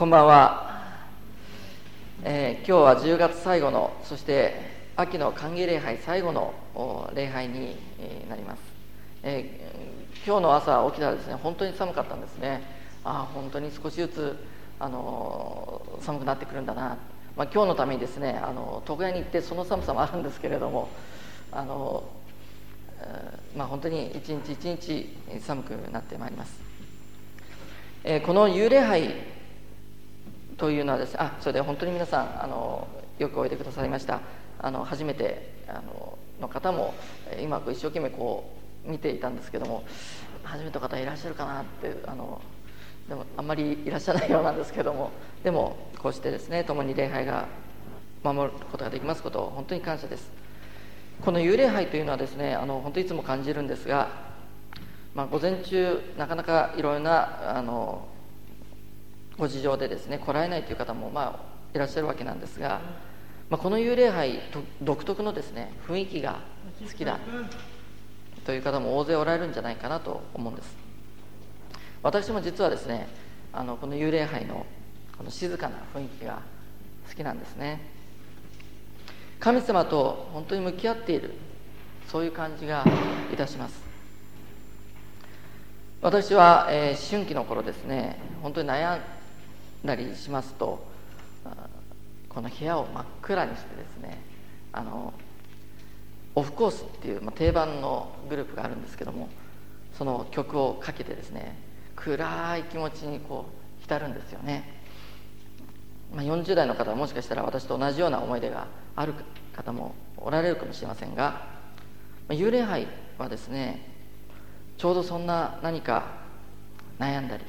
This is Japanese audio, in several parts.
こんばんは、えー、今日は10月最後のそして秋の歓迎礼拝最後の礼拝になります、えー、今日の朝起きたらですね本当に寒かったんですね。ああ本当に少しずつあの寒くなってくるんだな、まあ、今日のためにですねあの床屋に行ってその寒さもあるんですけれどもあの、まあ、本当に一日一日寒くなってまいります、え、この幽霊杯というのはですねあそれで本当に皆さんあのよくおいでくださいました。あの初めてあのの方も今一生懸命こう見ていたんですけども初めての方いらっしゃるかなってあのでもあんまりいらっしゃらないようなんですけどもでもこうしてですね共に礼拝が守ることができますことを本当に感謝です。この幽霊杯というのはですねあの本当いつも感じるんですが、まあ、午前中なかなかいろいろなあのご事情でですね来られないという方もまあいらっしゃるわけなんですが、まあ、この幽霊杯独特のですね雰囲気が好きだという方も大勢おられるんじゃないかなと思うんです。私も実はですねあのこの幽霊杯のこの静かな雰囲気が好きなんですね。神様と本当に向き合っているそういう感じがいたします。私は、えー、思春期の頃ですね本当に悩んなりしますとこの部屋を真っ暗にしてですねあのオフコースっていう、まあ、定番のグループがあるんですけどもその曲をかけてですね暗い気持ちにこう浸るんですよね、まあ、40代の方はもしかしたら私と同じような思い出がある方もおられるかもしれませんが、まあ、幽霊杯はですねちょうどそんな何か悩んだり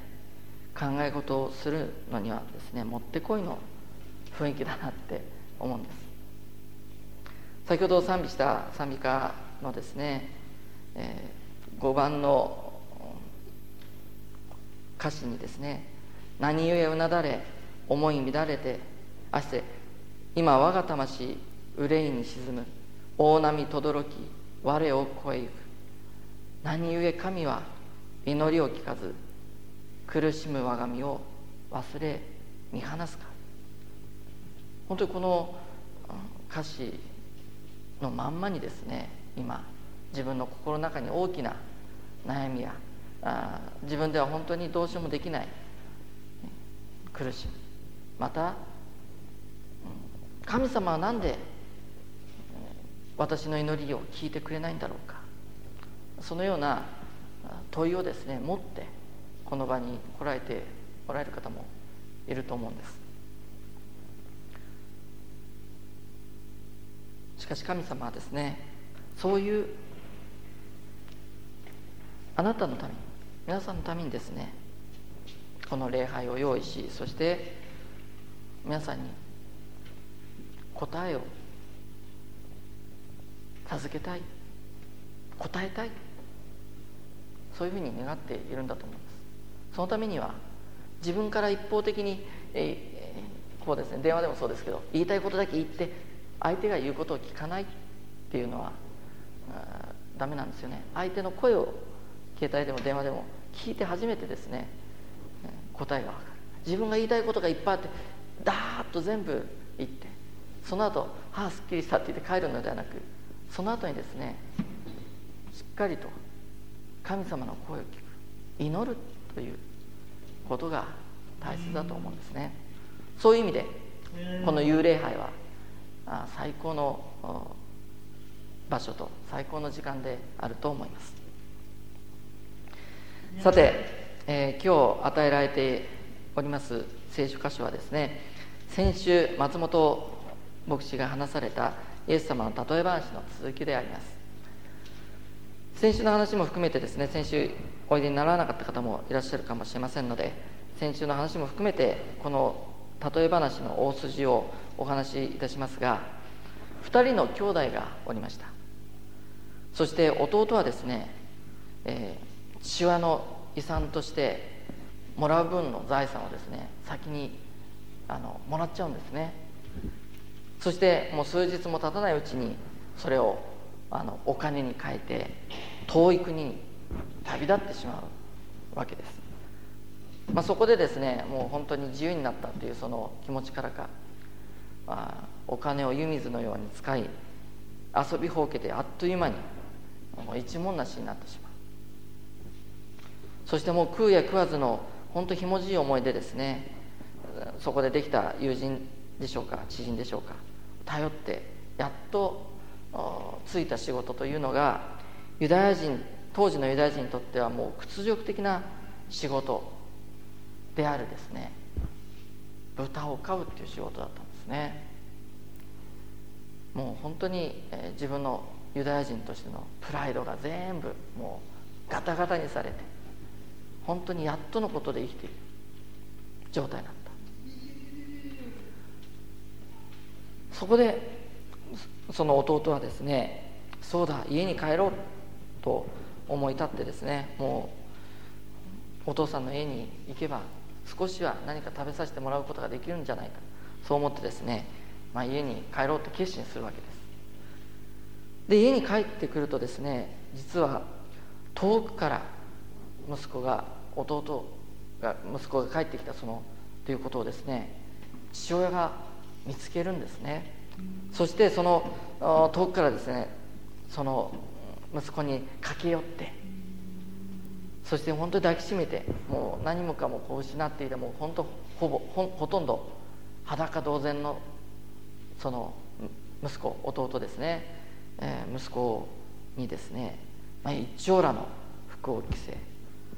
考え事をするのにはですねもってこいの雰囲気だなって思うんです。先ほど賛美した賛美歌のですね、えー、5番の歌詞にですね「何故うなだれ思い乱れてあして今我が魂憂いに沈む大波とどろき我を超えゆく。何故神は祈りを聞かず苦しむ我が身を忘れ見放すか。本当にこの歌詞のまんまにですね今自分の心の中に大きな悩みやあ自分では本当にどうしようもできない苦しみまた神様は何で私の祈りを聞いてくれないんだろうか。そのような問いをですね持ってこの場に来られておられる方もいると思うんです。しかし神様はですねそういうあなたのために皆さんのためにですねこの礼拝を用意しそして皆さんに答えを授けたい答えたいそういうふうに願っているんだと思いますそのためには自分から一方的に、えー、こうですね電話でもそうですけど言いたいことだけ言って相手が言うことを聞かないっていうのはダメなんですよね。相手の声を携帯でも電話でも聞いて初めてですね答えが分かる。自分が言いたいことがいっぱいあってダーッと全部言ってその後はあすっきりしたって言って帰るのではなくその後にですねしっかりと神様の声を聞く。祈る。ということが大切だと思うんですね。そういう意味でこの幽霊杯は最高の場所と最高の時間であると思います。さて、えー、今日与えられております聖書箇所はですね先週松本牧師が話されたイエス様の例え話の続きであります。先週の話も含めてですね先週おいでにならなかった方もいらっしゃるかもしれませんので先週の話も含めてこの例え話の大筋をお話しいたしますが2人の兄弟がおりましたそして弟はですね、えー、父親の遺産としてもらう分の財産をですね先にあのもらっちゃうんですねそしてもう数日も経たないうちにそれをあのお金に変えて遠い国に旅立ってしまうわけです。まあ、そこでですねもう本当に自由になったというその気持ちからか、まあ、お金を湯水のように使い遊びほうけてあっという間にもう一文なしになってしまう。そしてもう食うや食わずの本当ひもじい思いでですねそこでできた友人でしょうか知人でしょうか頼ってやっとついた仕事というのがユダヤ人当時のユダヤ人にとってはもう屈辱的な仕事であるですね。豚を飼うっていう仕事だったんですね。もう本当に、えー、自分のユダヤ人としてのプライドが全部もうガタガタにされて本当にやっとのことで生きている状態になった。そこでその弟はですねそうだ家に帰ろうと思い立ってですねもうお父さんの家に行けば少しは何か食べさせてもらうことができるんじゃないか。そう思ってですね、まあ、家に帰ろうと決心するわけです。で家に帰ってくるとですね実は遠くから息子が弟が息子が帰ってきたそのということをですね父親が見つけるんですね。そしてその遠くからですねその息子に駆け寄ってそして本当に抱きしめてもう何もかもこう失っていてもう本当ほぼほとんど裸同然のその息子弟ですね、えー、息子にですね、まあ、一長羅の服を着せ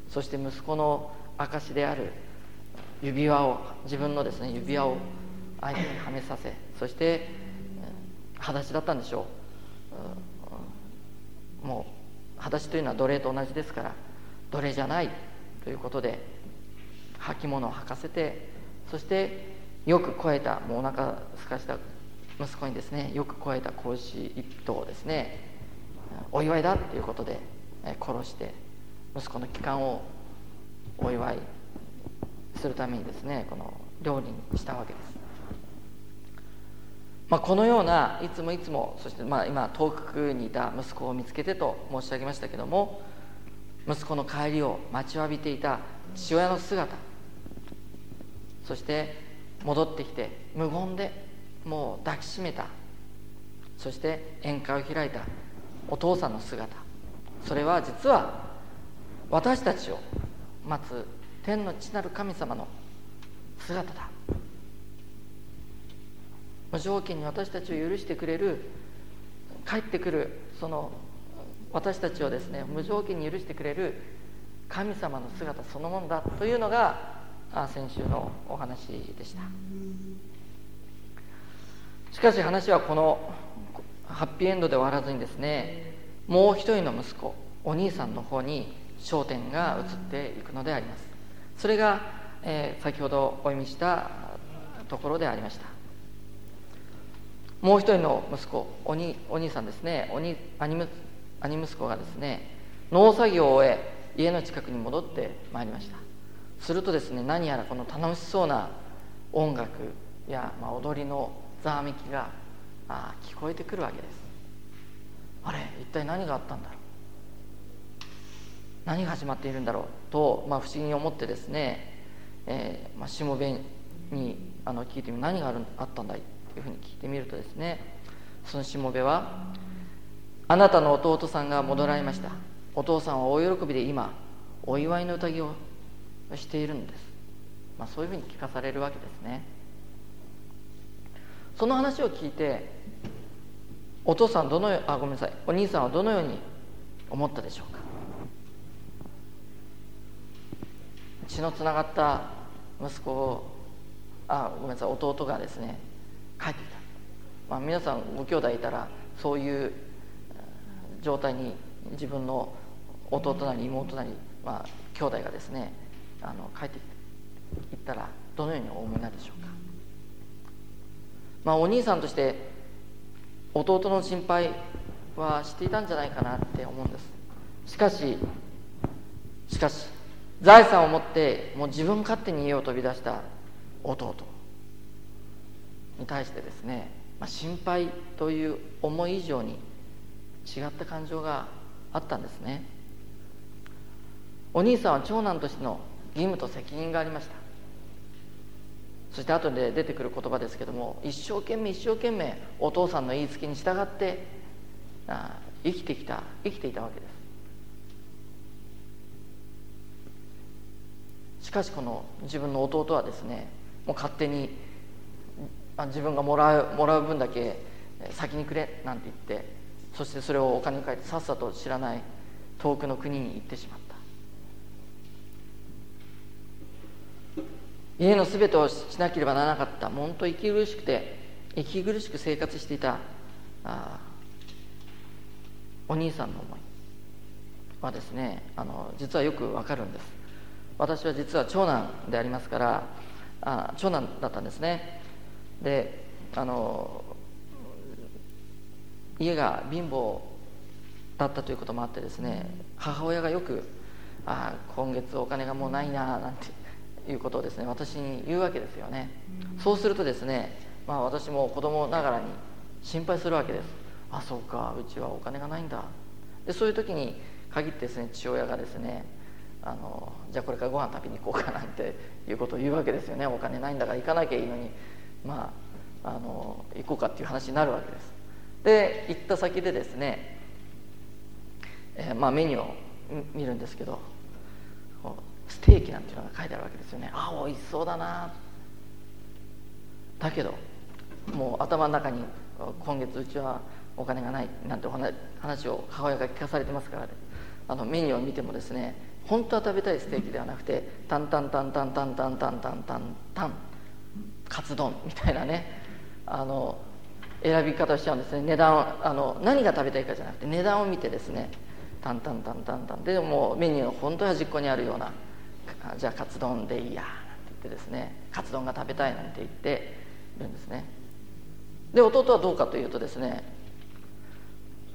そして息子の証である指輪を自分のですね指輪を相手にはめさせそして裸足だったんでしょう。うんもう裸足というのは奴隷と同じですから奴隷じゃないということで履物を履かせてそしてよく肥えたもうお腹すかした息子にですねよく肥えた子牛一頭をですねお祝いだということで殺して息子の帰還をお祝いするためにですねこの料理にしたわけです、まあ、このようないつもいつもそしてまあ今遠くにいた息子を見つけてと申し上げましたけども息子の帰りを待ちわびていた父親の姿そして戻ってきて無言でもう抱きしめたそして宴会を開いたお父さんの姿それは実は私たちを待つ天の父なる神様の姿だ。無条件に私たちを許してくれる帰ってくるその私たちをですね無条件に許してくれる神様の姿そのものだというのが先週のお話でした。しかし話はこのハッピーエンドで終わらずにですねもう一人の息子お兄さんの方に焦点が移っていくのであります。それが、えー、先ほどお読みしたところでありました。もう一人の息子お兄お兄さんですね。お兄兄息子がですね農作業を終え家の近くに戻ってまいりました。するとですね何やらこの楽しそうな音楽や、まあ、踊りのざわめきがあ聞こえてくるわけです。あれ一体何があったんだろう。何が始まっているんだろう。と、まあ、不思議に思ってですね、えーまあ、しもべにあの聞いてみ何があるあったんだい？いうふうに聞いてみるとですねそのしもべは「あなたの弟さんが戻られました。お父さんは大喜びで今お祝いの宴をしているんです」まあ、そういうふうに聞かされるわけですね。その話を聞いてお父さんどのあごめんなさい。お兄さんはどのように思ったでしょうか。血のつながった息子をあごめんなさい。弟がですね帰ってきた、まあ、皆さんご兄弟いたらそういう状態に自分の弟なり妹なり、まあ、兄弟がですねあの帰っていったらどのようにお思いになるでしょうか、まあ、お兄さんとして弟の心配はしていたんじゃないかなって思うんです。しかししかし財産を持ってもう自分勝手に家を飛び出した弟。に対してですね、まあ、心配という思い以上に違った感情があったんですね。お兄さんは長男としての義務と責任がありました。そして後で出てくる言葉ですけども一生懸命一生懸命お父さんの言いつけに従ってあ生きてきた生きていたわけです。しかしこの自分の弟はですねもう勝手に自分がもらうもらう分だけ先にくれなんて言ってそしてそれをお金に変えてさっさと知らない遠くの国に行ってしまった。家の全てをしなければならなかった。本当息苦しくて息苦しく生活していたあお兄さんの思いはですねあの実はよくわかるんです。私は実は長男でありますからあ長男だったんですね。であの家が貧乏だったということもあってですね母親がよく「あ今月お金がもうないな」なんていうことをですね私に言うわけですよね、そうするとですね、まあ、私も子供ながらに心配するわけです。あそうかうちはお金がないんだ。でそういう時に限ってですね父親がですねあのじゃあこれからご飯食べに行こうかなんていうことを言うわけですよね。お金ないんだから行かなきゃいいのに。まああの行こうかっていう話になるわけです。で行った先でですね、えー、まあ、メニューを見るんですけどステーキなんていうのが書いてあるわけですよね。ああ美味しそうだな。だけどもう頭の中に今月うちはお金がないなんて話を母親が聞かされてますから、あのメニューを見てもですね本当は食べたいステーキではなくてタンタンタンタンタンタンタンタンタンタン。カツ丼みたいなね。あの選び方しちゃうんですね。値段あの何が食べたいかじゃなくて値段を見てですね。タンタンタンタンタン。でもうメニューの本当は端っこにあるようなじゃあカツ丼でいいやなんて言ってですね。カツ丼が食べたいなんて言ってるんですね。で弟はどうかというとですね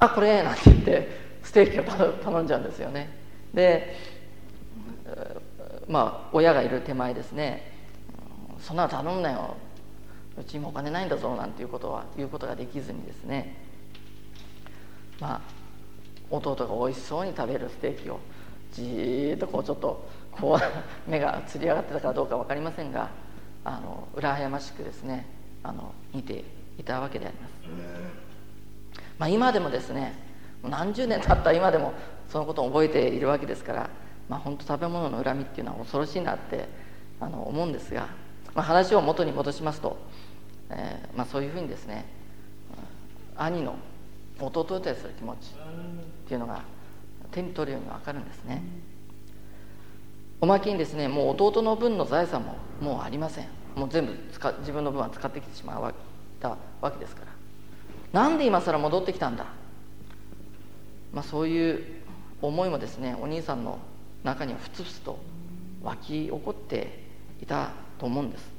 あこれなんて言ってステーキを頼んじゃうんですよねでまあ親がいる手前ですね。そんなの頼むなよ。うちもお金ないんだぞなんていうことは言うことができずにですね。まあ弟が美味しそうに食べるステーキをじーっとこうちょっとこう 目がつり上がってたかどうか分かりませんがあの羨ましくですねあの見ていたわけであります、まあ、今でもですね何十年経った今でもそのことを覚えているわけですから、まあ、本当食べ物の恨みっていうのは恐ろしいなってあの思うんですが、まあ、話を元に戻しますと、えーまあ、そういうふうにですね兄の弟に対する気持ちっていうのが手に取るように分かるんですね。おまけにですねもう弟の分の財産ももうありません。もう全部使自分の分は使ってきてしまったわけですから。なんで今更戻ってきたんだ？まあそういう思いもですねお兄さんの中にはふつふつと湧き起こっていたと思うんです、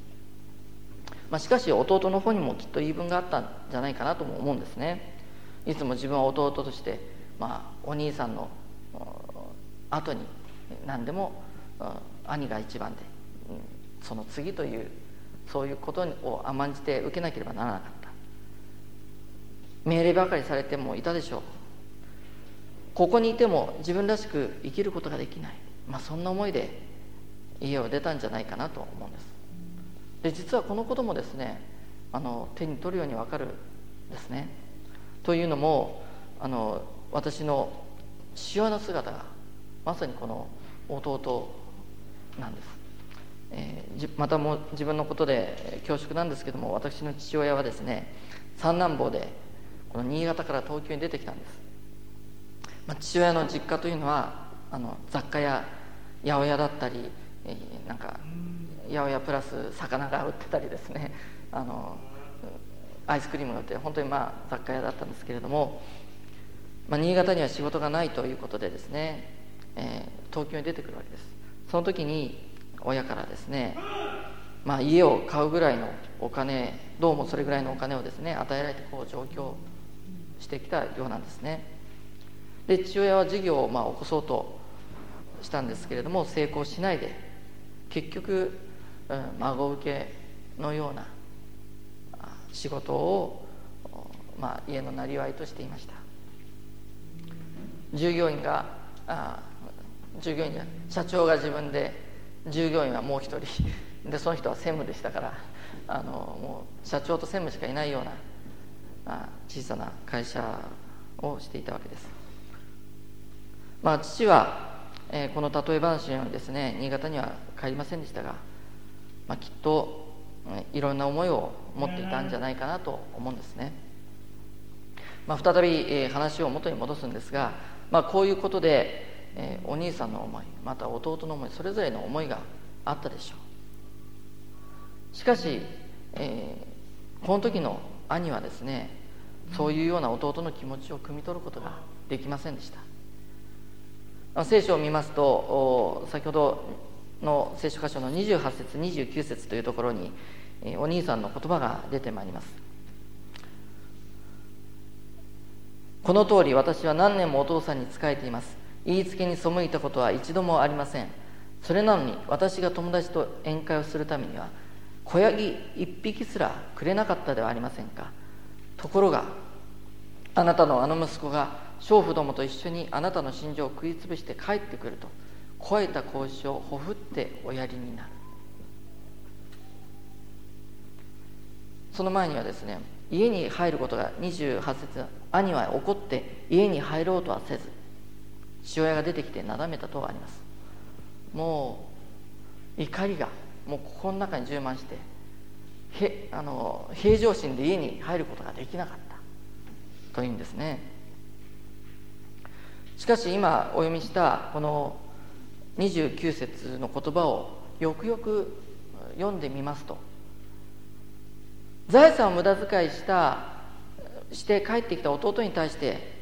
まあ、しかし弟の方にもきっと言い分があったんじゃないかなとも思うんですね。いつも自分は弟として、まあ、お兄さんの後に何でも兄が一番でその次というそういうことを甘んじて受けなければならなかった。命令ばかりされてもいたでしょう。ここにいても自分らしく生きることができない、まあ、そんな思いで家を出たんじゃないかなと思うんです。で実はこのこともですねあの手に取るようにわかるんですね。というのもあの私の父親の姿がまさにこの弟なんです、えー、またも自分のことで恐縮なんですけども私の父親はですね三男坊でこの新潟から東京に出てきたんです、まあ、父親の実家というのはあの雑貨や八百屋だったり、えー、なんか八百屋プラス魚が売ってたりですね。あのアイスクリームが売って本当にまあ雑貨屋だったんですけれども、まあ、新潟には仕事がないということでですね、えー、東京に出てくるわけです。その時に親からですね、まあ、家を買うぐらいのお金どうもそれぐらいのお金をですね与えられてこう上京してきたようなんですね。で父親は事業をまあ起こそうとしたんですけれども成功しないで結局、孫受けのような仕事を、まあ、家のなりわいとしていました。従業員があ従業員じゃ社長が自分で従業員はもう一人。でその人は専務でしたからあのもう社長と専務しかいないようなあ小さな会社をしていたわけです、まあ、父は、えー、この例え話のようにですね新潟には帰りませんでしたが、まあ、きっといろんな思いを持っていたんじゃないかなと思うんですね、まあ、再び、話を元に戻すんですが、まあ、こういうことで、お兄さんの思いまた弟の思いそれぞれの思いがあったでしょう。しかし、えー、この時の兄はですねそういうような弟の気持ちを汲み取ることができませんでした。聖書を見ますと先ほどの聖書箇所の28節29節というところにお兄さんの言葉が出てまいります。この通り私は何年もお父さんに仕えています。言いつけに背いたことは一度もありません。それなのに私が友達と宴会をするためには子ヤギ一匹すらくれなかったではありませんか。ところがあなたのあの息子が娼婦どもと一緒にあなたの心情を食い潰して帰ってくると。肥えた子牛をほふっておやりになる。その前にはですね家に入ることが28節兄は怒って家に入ろうとはせず父親が出てきてなだめたとあります。もう怒りがもう心の中に充満してへあの平常心で家に入ることができなかった。というんですね。しかし今お読みしたこの29節の言葉をよくよく読んでみますと。財産を無駄遣いしたして帰ってきた弟に対して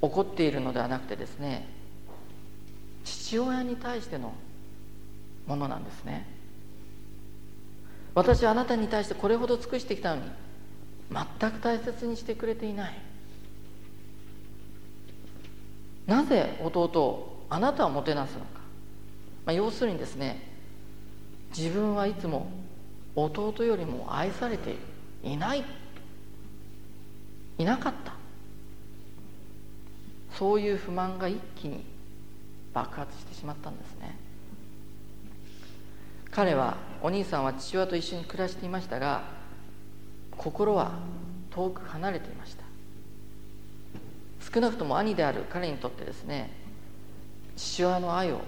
怒っているのではなくてですね父親に対してのものなんですね。私はあなたに対してこれほど尽くしてきたのに全く大切にしてくれていない。なぜ弟をあなたはもてなすのか、まあ、要するにですね自分はいつも弟よりも愛されていない。いなかった。そういう不満が一気に爆発してしまったんですね。彼はお兄さんは父親と一緒に暮らしていましたが心は遠く離れていました。少なくとも兄である彼にとってですね父親の愛を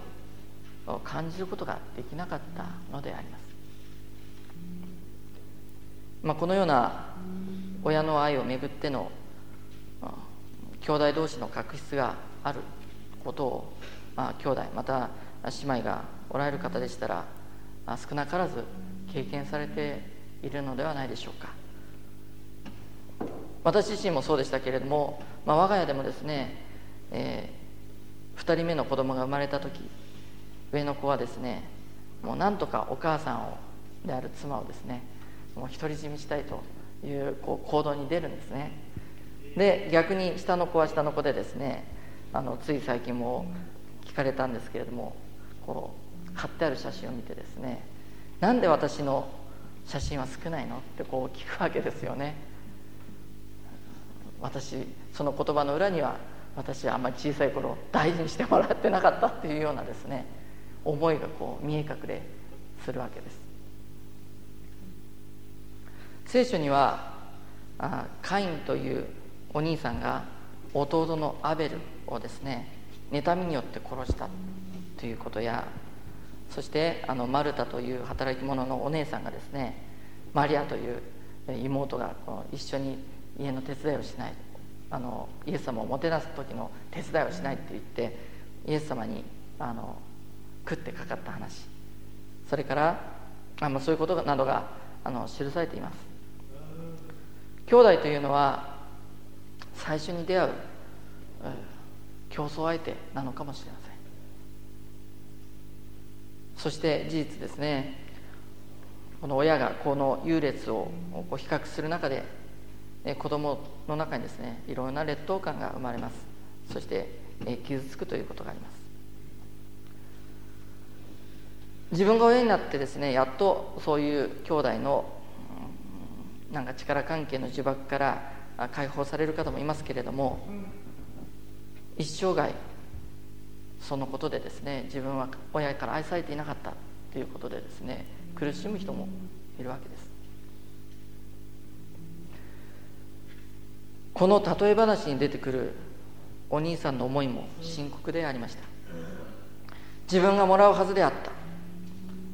感じることができなかったのであります。まあ、このような親の愛をめぐっての、兄弟同士の確執があることを、まあ、兄弟また姉妹がおられる方でしたら、まあ、少なからず経験されているのではないでしょうか。私自身もそうでしたけれども、まあ、我が家でもですね、えー、2人目の子供が生まれた時上の子はですねもうなんとかお母さんをである妻をですねもう独り占めしたいというこう行動に出るんですね。で逆に下の子は下の子でですねあのつい最近も聞かれたんですけれどもこう貼ってある写真を見てですねなんで私の写真は少ないのってこう聞くわけですよね。私その言葉の裏には私はあんまり小さい頃大事にしてもらってなかったっていうようなですね思いがこう見え隠れするわけです。聖書にはあカインというお兄さんが弟のアベルをですね妬みによって殺したということやそしてあのマルタという働き者のお姉さんがですねマリアという妹がこの一緒に家の手伝いをしない。あのイエス様をもてなす時の手伝いをしないって言ってイエス様にあの食ってかかった話。それからあのそういうことなどがあの記されています。兄弟というのは最初に出会う競争相手なのかもしれません。そして事実ですね。この親がこの優劣を比較する中で子供の中にですねいろんな劣等感が生まれます。そして傷つくということがあります。自分が親になってですねやっとそういう兄弟のなんか力関係の呪縛から解放される方もいますけれども一生涯そのことでですね自分は親から愛されていなかったということでですね苦しむ人もいるわけです。この例え話に出てくるお兄さんの思いも深刻でありました。自分がもらうはずであった。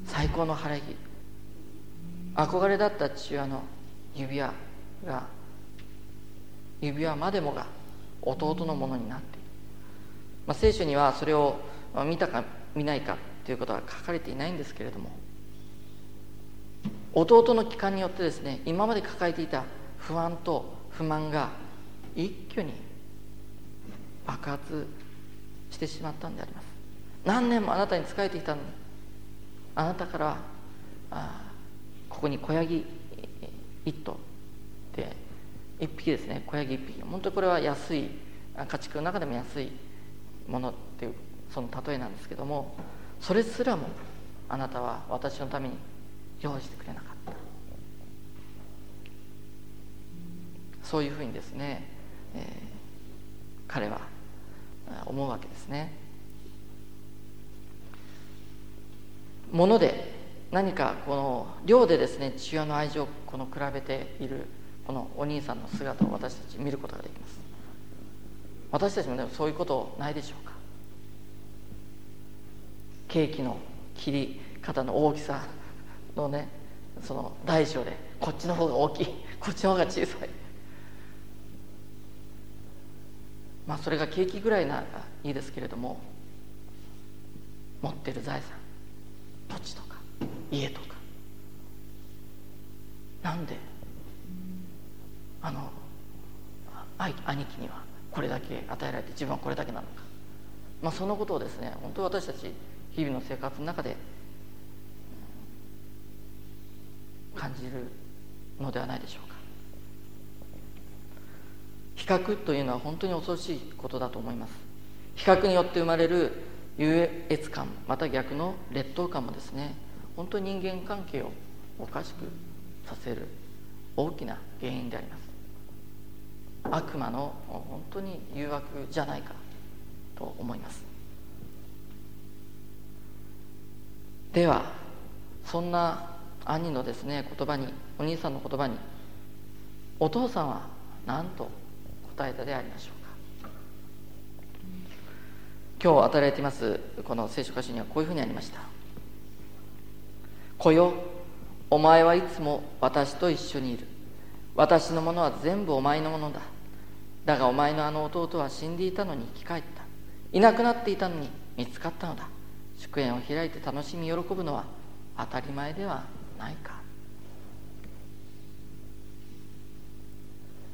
最高の晴れ着。憧れだった父親の指輪が指輪までもが弟のものになって。いる、まあ、聖書にはそれを見たか見ないかということは書かれていないんですけれども弟の帰還によってですね今まで抱えていた不安と不満が一挙に爆発してしまったんであります。何年もあなたに仕えていたのにあなたからあここに子ヤギ一頭で一匹ですね。子ヤギ一匹。本当にこれは安い家畜の中でも安いものっていうその例えなんですけどもそれすらもあなたは私のために用意してくれなかった。そういうふうにですね、えー、彼は思うわけですね。もので何かこの量でですね父親の愛情をこの比べているこのお兄さんの姿を私たち見ることができます。私たちもでもそういうことないでしょうか。ケーキの切り方の大きさのねその大小でこっちの方が大きいこっちの方が小さい。まあそれがケーキぐらいならいいですけれども持ってる財産土地とか家とか。なんであの兄貴にはこれだけ与えられて自分はこれだけなのか、まあ、そのことをですね本当私たち日々の生活の中で感じるのではないでしょうか。比較というのは本当に恐ろしいことだと思います。比較によって生まれる優越感また逆の劣等感もですね本当に人間関係をおかしくさせる大きな原因であります。悪魔の本当に誘惑じゃないかと思います。ではそんな兄のですね言葉にお兄さんの言葉にお父さんは何とえたでありましょうか。今日与えられていますこの聖書箇所にはこういうふうにありました「子よお前はいつも私と一緒にいる。私のものは全部お前のものだ。だがお前のあの弟は死んでいたのに生き返った。いなくなっていたのに見つかったのだ。祝宴を開いて楽しみ喜ぶのは当たり前ではないか。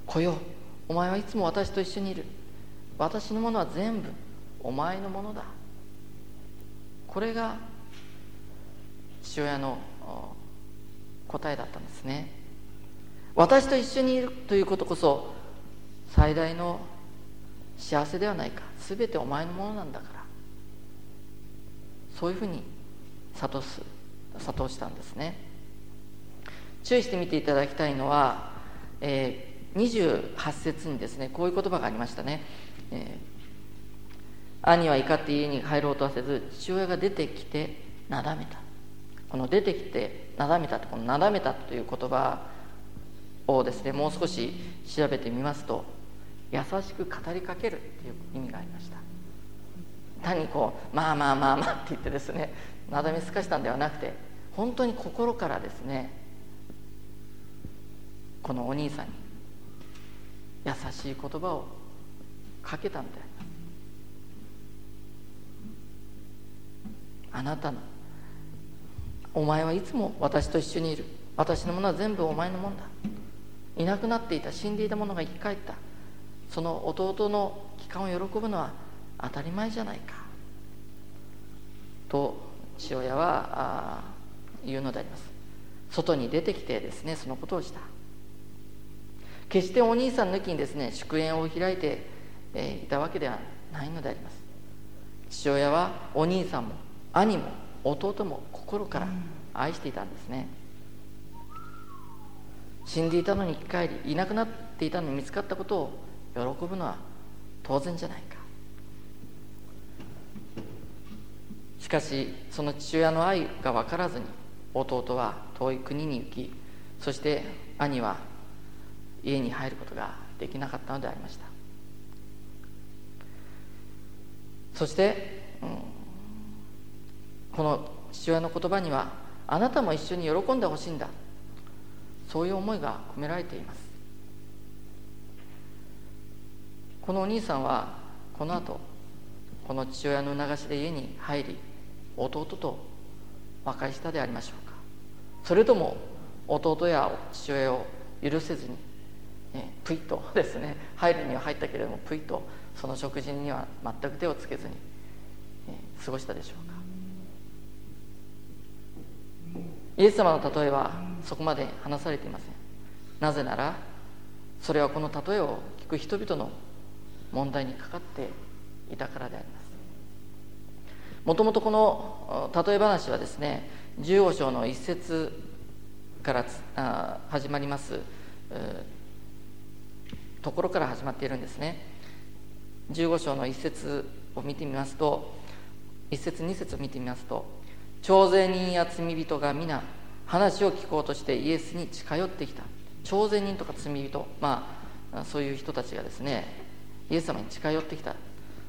子よお前はいつも私と一緒にいる。私のものは全部お前のものだ。これが父親の答えだったんですね。私と一緒にいるということこそ最大の幸せではないか。全てお前のものなんだから。そういうふうに諭す諭したんですね。注意して見ていただきたいのは、えー、28節にですねこういう言葉がありましたね、えー、兄は怒って家に帰ろうとはせず父親が出てきてなだめた。この出てきてなだめたこのなだめたという言葉をですねもう少し調べてみますと優しく語りかけるっていう意味がありました。単にこう「まあまあまあまあ」って言ってですねなだめすかしたんではなくて本当に心からですねこのお兄さんに優しい言葉をかけたんでありますあなたの。お前はいつも私と一緒にいる。私のものは全部お前のもんだ。いなくなっていた死んでいたものが生き返った。その弟の帰還を喜ぶのは当たり前じゃないか。と父親は言うのであります。外に出てきてですねそのことをした。決してお兄さん抜きにですね祝宴を開いて、えいたわけではないのであります。父親はお兄さんも兄も弟も心から愛していたんですね。死んでいたのに生き返りいなくなっていたのに見つかったことを喜ぶのは当然じゃないか。かしその父親の愛が分からずに弟は遠い国に行きそして兄は家に入ることができなかったのでありました。そして、うん、この父親の言葉にはあなたも一緒に喜んでほしいんだ。そういう思いが込められています。このお兄さんはこの後この父親の流しで家に入り弟と和解したでありましょうか。それとも弟や父親を許せずに、プイッとですね。入るには入ったけれどもプイッとその食事には全く手をつけずに、ね、過ごしたでしょうか。イエス様の例えはそこまで話されていません。なぜならそれはこの例えを聞く人々の問題にかかっていたからであります。もともとこの例え話はですね15章の一節から始まります。ところから始まっているんですね。15章の一節を見てみますと一節二節を見てみますと徴税人や罪人が皆話を聞こうとしてイエスに近寄ってきた。徴税人とか罪人まあそういう人たちがですねイエス様に近寄ってきた。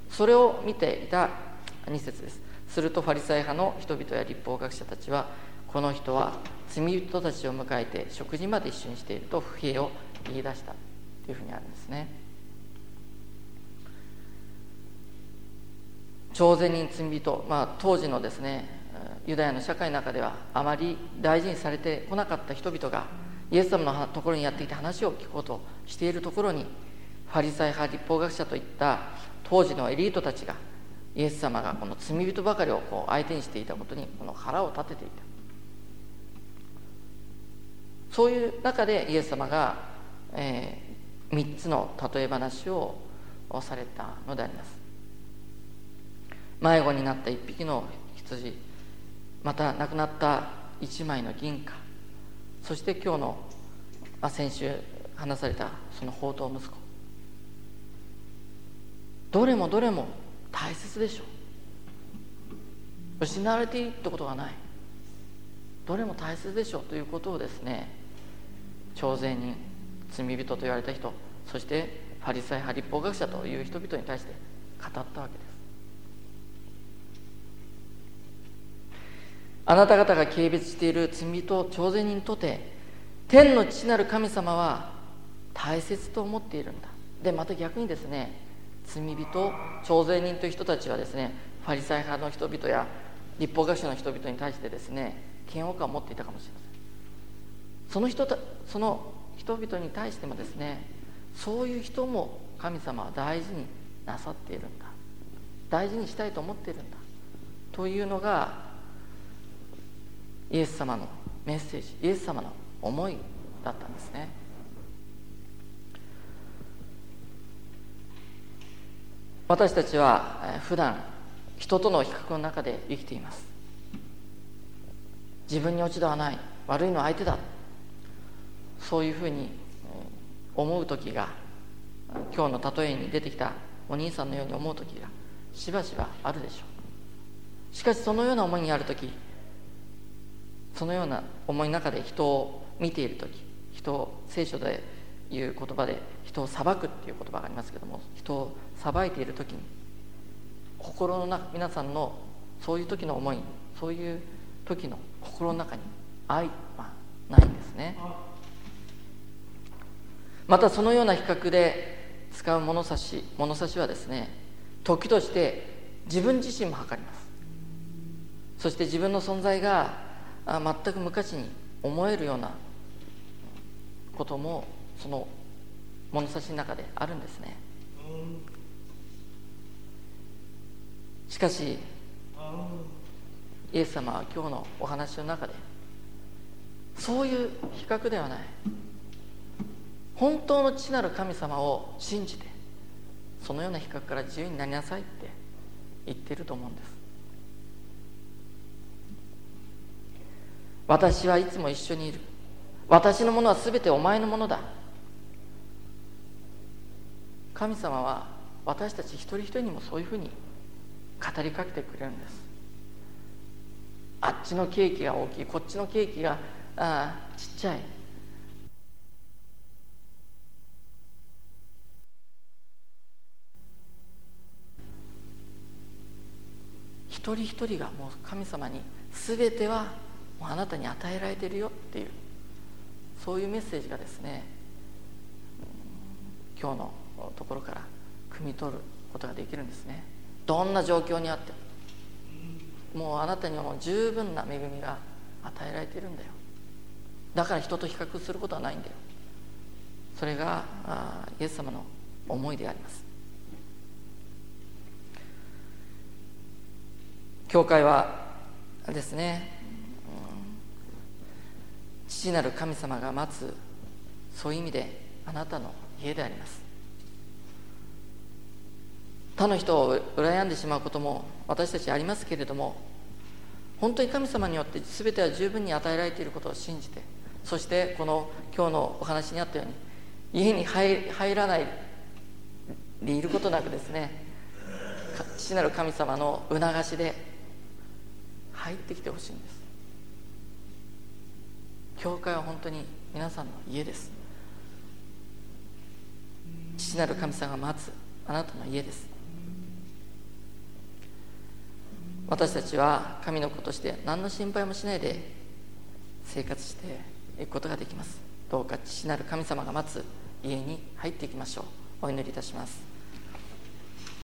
それを見ていた2節です。するとファリサイ派の人々や立法学者たちはこの人は罪人たちを迎えて食事まで一緒にしていると不平を言い出した。というふうにあるんですね。朝鮮人罪人、まあ、当時のですねユダヤの社会の中ではあまり大事にされてこなかった人々がイエス様のところにやってきて話を聞こうとしているところにファリサイ派立法学者といった当時のエリートたちがイエス様がこの罪人ばかりをこう相手にしていたことにこの腹を立てていた。そういう中でイエス様が、えー、3つの例え話をされたのであります。迷子になった1匹の羊また亡くなった1枚の銀貨そして今日の、まあ、先週話されたその宝刀息子。どれもどれも大切でしょう。失われていいってことがない。どれも大切でしょうということをですね徴税人罪人と言われた人そしてファリサイ派立法学者という人々に対して語ったわけです。あなた方が軽蔑している罪人徴税人とて天の父なる神様は大切と思っているんだ。でまた逆にですね罪人徴税人という人たちはですねファリサイ派の人々や立法学者の人々に対してですね嫌悪感を持っていたかもしれません。その人たその人々に対してもですねそういう人も神様は大事になさっているんだ。大事にしたいと思っているんだ。というのがイエス様のメッセージイエス様の思いだったんですね。私たちは普段人との比較の中で生きています。自分に落ち度はない。悪いのは相手だ。そういうふうに思う時が今日の例えに出てきたお兄さんのように思う時がしばしばあるでしょうしかしそのような思いにある時そのような思いの中で人を見ている時人を聖書でいう言葉で人を裁くっていう言葉がありますけども人を裁いている時に心の中皆さんのそういう時の思いそういう時の心の中に愛はないんですね。またそのような比較で使う物差し物差しはですね時として自分自身も測ります。そして自分の存在が全く無価値に思えるようなこともその物差しの中であるんですね。しかしイエス様は今日のお話の中でそういう比較ではない。本当の父なる神様を信じてそのような比較から自由になりなさいって言っていると思うんです。私はいつも一緒にいる。私のものは全てお前のものだ。神様は私たち一人一人にもそういうふうに語りかけてくれるんです。あっちのケーキが大きいこっちのケーキがあちっちゃい。一人一人がもう神様に全てはもうあなたに与えられてるよっていうそういうメッセージがですね今日のところから汲み取ることができるんですね。どんな状況にあってもうあなたにはもう十分な恵みが与えられてるんだよ。だから人と比較することはないんだよ。それがイエス様の思いであります。教会はですね、父なる神様が待つそういう意味であなたの家であります。他の人を羨んでしまうことも私たちありますけれども本当に神様によって全ては十分に与えられていることを信じてそしてこの今日のお話にあったように家に入らないでいることなくですね父なる神様の促しで入ってきてほしいんです。教会は本当に皆さんの家です。父なる神様が待つ。あなたの家です。私たちは神の子として何の心配もしないで生活していくことができます。どうか父なる神様が待つ家に入っていきましょう。お祈りいたします。